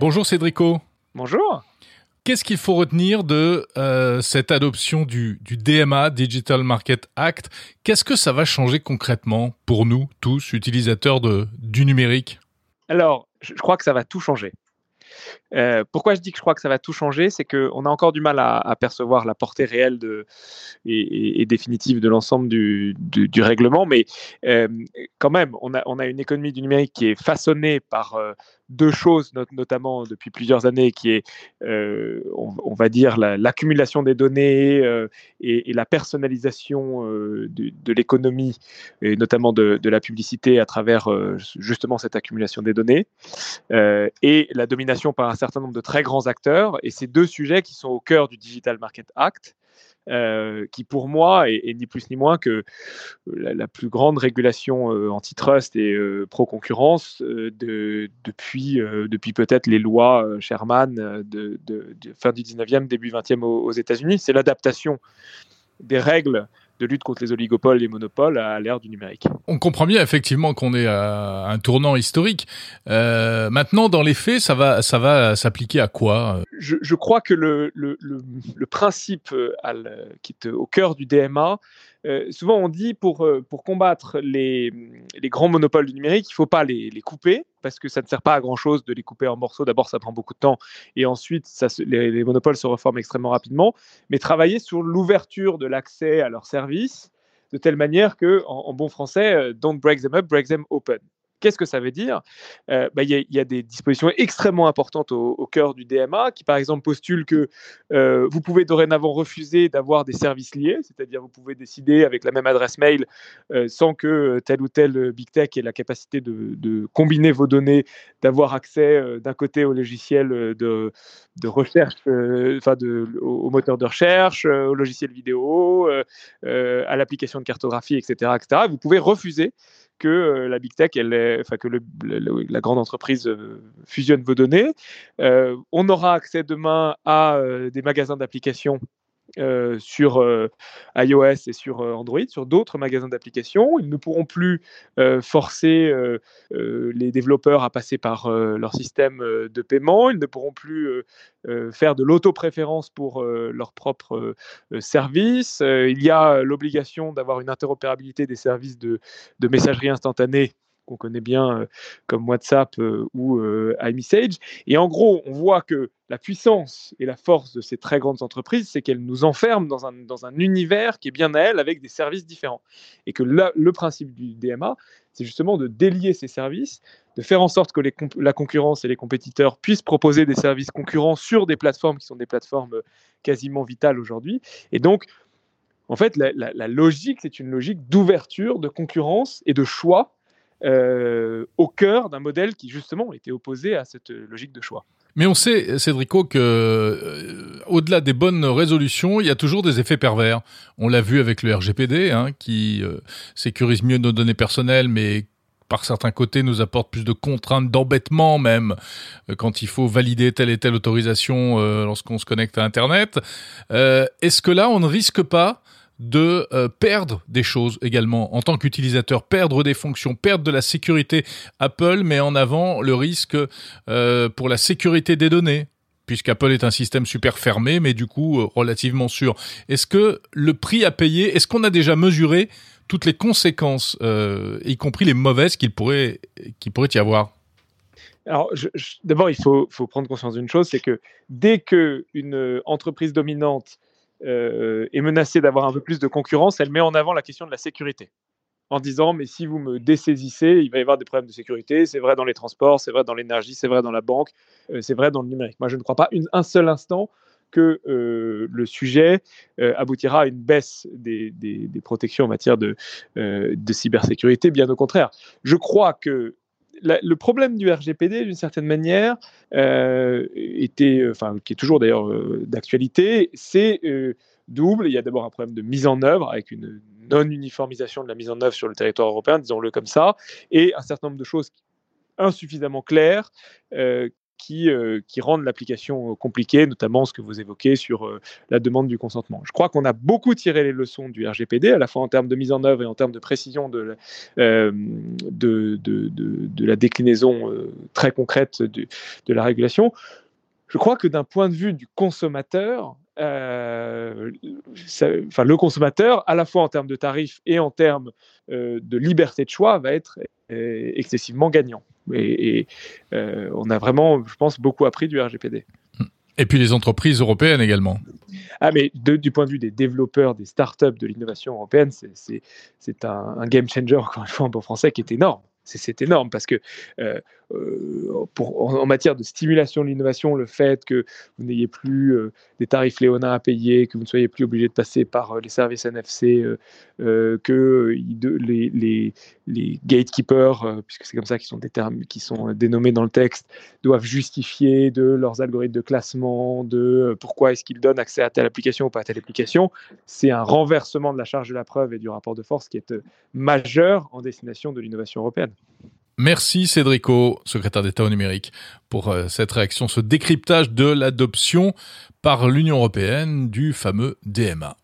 Bonjour Cédrico. Bonjour. Qu'est-ce qu'il faut retenir de euh, cette adoption du, DMA, Digital Market Act? Qu'est-ce que ça va changer concrètement pour nous tous, utilisateurs de, du numérique? Alors, je crois que ça va tout changer. Euh, pourquoi je dis que je crois que ça va tout changer C'est qu'on a encore du mal à, percevoir la portée réelle et, définitive de l'ensemble du, règlement, mais euh, quand même, on a, on a, une économie du numérique qui est façonnée par euh, deux choses, notamment depuis plusieurs années, qui est, on, va dire, l'accumulation des données et, la personnalisation de, l'économie, et notamment de, la publicité à travers justement cette accumulation des données, et la domination par un certain nombre de très grands acteurs. Et ces deux sujets qui sont au cœur du Digital Market Act, euh, qui pour moi est, ni plus ni moins que la, plus grande régulation euh, antitrust et euh, pro-concurrence de, depuis, depuis peut-être les lois Sherman de, fin du 19e, début 20e aux, aux États-Unis. C'est l'adaptation des règles de lutte contre les oligopoles et les monopoles à l'ère du numérique. On comprend bien effectivement qu'on est à un tournant historique. Euh, maintenant, dans les faits, ça va, ça va s'appliquer à quoi je, crois que le, le, le, principe euh, qui est au cœur du DMA, euh, souvent on dit pour, euh, pour combattre les, les, grands monopoles du numérique, il ne faut pas les, les, couper parce que ça ne sert pas à grand chose de les couper en morceaux. D'abord, ça prend beaucoup de temps et ensuite, les, les, monopoles se reforment extrêmement rapidement. Mais travailler sur l'ouverture de l'accès à leurs services de telle manière que, en, en bon français, don't break them up, break them open. Qu'est-ce que ça veut dire? Euh, bah, Il y, a des dispositions extrêmement importantes au, cœur du DMA qui, par exemple, postulent que euh, vous pouvez dorénavant refuser d'avoir des services liés, c'est-à-dire vous pouvez décider avec la même adresse mail euh, sans que tel ou tel big tech ait la capacité de, combiner vos données, d'avoir accès d'un côté au logiciel de, recherche, enfin au, au, moteur de recherche, au logiciel vidéo, à l'application de cartographie, etc., etc. Vous pouvez refuser que euh, la big tech, elle enfin que la grande entreprise euh, fusionne vos données. Euh, on aura accès demain à des magasins d'applications euh, sur euh, iOS et sur euh, Android, sur d'autres magasins d'applications. Ils ne pourront plus forcer les développeurs à passer par leur système de paiement. Ils ne pourront plus faire de l'autopréférence pour leurs propres services. il y a l'obligation d'avoir une interopérabilité des services de messagerie instantanée qu'on connaît bien comme WhatsApp ou iMessage. Et en gros, on voit que la puissance et la force de ces très grandes entreprises, c'est qu'elles nous enferment dans un, univers qui est bien à elles avec des services différents. Et que le principe du DMA, c'est justement de délier ces services, de faire en sorte que la concurrence et les compétiteurs puissent proposer des services concurrents sur des plateformes qui sont des plateformes quasiment vitales aujourd'hui. Et donc, en fait, la logique, c'est une logique d'ouverture, de concurrence et de choix euh, au cœur d'un modèle qui justement était opposé à cette logique de choix. Mais on sait, Cédrico, que euh, au-delà des bonnes résolutions, il y a toujours des effets pervers. On l'a vu avec le RGPD, hein, qui euh, sécurise mieux nos données personnelles, mais par certains côtés nous apporte plus de contraintes, d'embêtement même, quand il faut valider telle et telle autorisation lorsqu'on se connecte à Internet. Est-ce que là, on ne risque pas de euh, perdre des choses également en tant qu'utilisateur, perdre des fonctions, perdre de la sécurité. Apple met en avant le risque euh, pour la sécurité des données, puisqu'Apple est un système super fermé, mais du coup euh, relativement sûr. Est-ce que le prix à payer, est-ce qu'on a déjà mesuré toutes les conséquences, y compris les mauvaises qu'il pourrait, pourrait y avoir? Alors, d'abord, il faut, faut, prendre conscience d'une chose, c'est que dès qu'une entreprise dominante euh, est menacée d'avoir un peu plus de concurrence, elle met en avant la question de la sécurité en disant mais si vous me désaisissez, il va y avoir des problèmes de sécurité. C'est vrai dans les transports, c'est vrai dans l'énergie, c'est vrai dans la banque, euh, c'est vrai dans le numérique. Moi, je ne crois pas un seul instant que euh, le sujet aboutira à une baisse des, protections en matière de, cybersécurité. Bien au contraire, je crois que le problème du RGPD, d'une certaine manière, euh, était, enfin, qui est toujours d'ailleurs euh, d'actualité, c'est euh, double. Il y a d'abord un problème de mise en œuvre avec une non-uniformisation de la mise en œuvre sur le territoire européen, disons-le comme ça, et un certain nombre de choses insuffisamment claires qui, qui rendent l'application compliquée, notamment ce que vous évoquez sur la demande du consentement. Je crois qu'on a beaucoup tiré les leçons du RGPD, à la fois en termes de mise en œuvre et en termes de précision de, la déclinaison très concrète de la régulation. Je crois que d'un point de vue du consommateur, euh, enfin, le consommateur, à la fois en termes de tarifs et en termes euh, de liberté de choix, va être euh, excessivement gagnant. Et, on a vraiment, je pense, beaucoup appris du RGPD. Et puis les entreprises européennes également. Ah, mais du point de vue des développeurs, des startups, de l'innovation européenne, c'est un, un, game changer, encore une fois en bon français, qui est énorme c'est énorme parce que euh, euh, en, matière de stimulation de l'innovation, le fait que vous n'ayez plus euh, des tarifs Léonins à payer, que vous ne soyez plus obligé de passer par les services NFC, que les, les, les, gatekeepers, puisque c'est comme ça qu'ils sont, des termes, qui sont dénommés dans le texte, doivent justifier de leurs algorithmes de classement, de pourquoi est-ce qu'ils donnent accès à telle application ou pas à telle application, c'est un renversement de la charge de la preuve et du rapport de force qui est majeur en destination de l'innovation européenne. Merci Cédrico, secrétaire d'État au numérique, pour euh, cette réaction, ce décryptage de l'adoption par l'Union européenne du fameux DMA.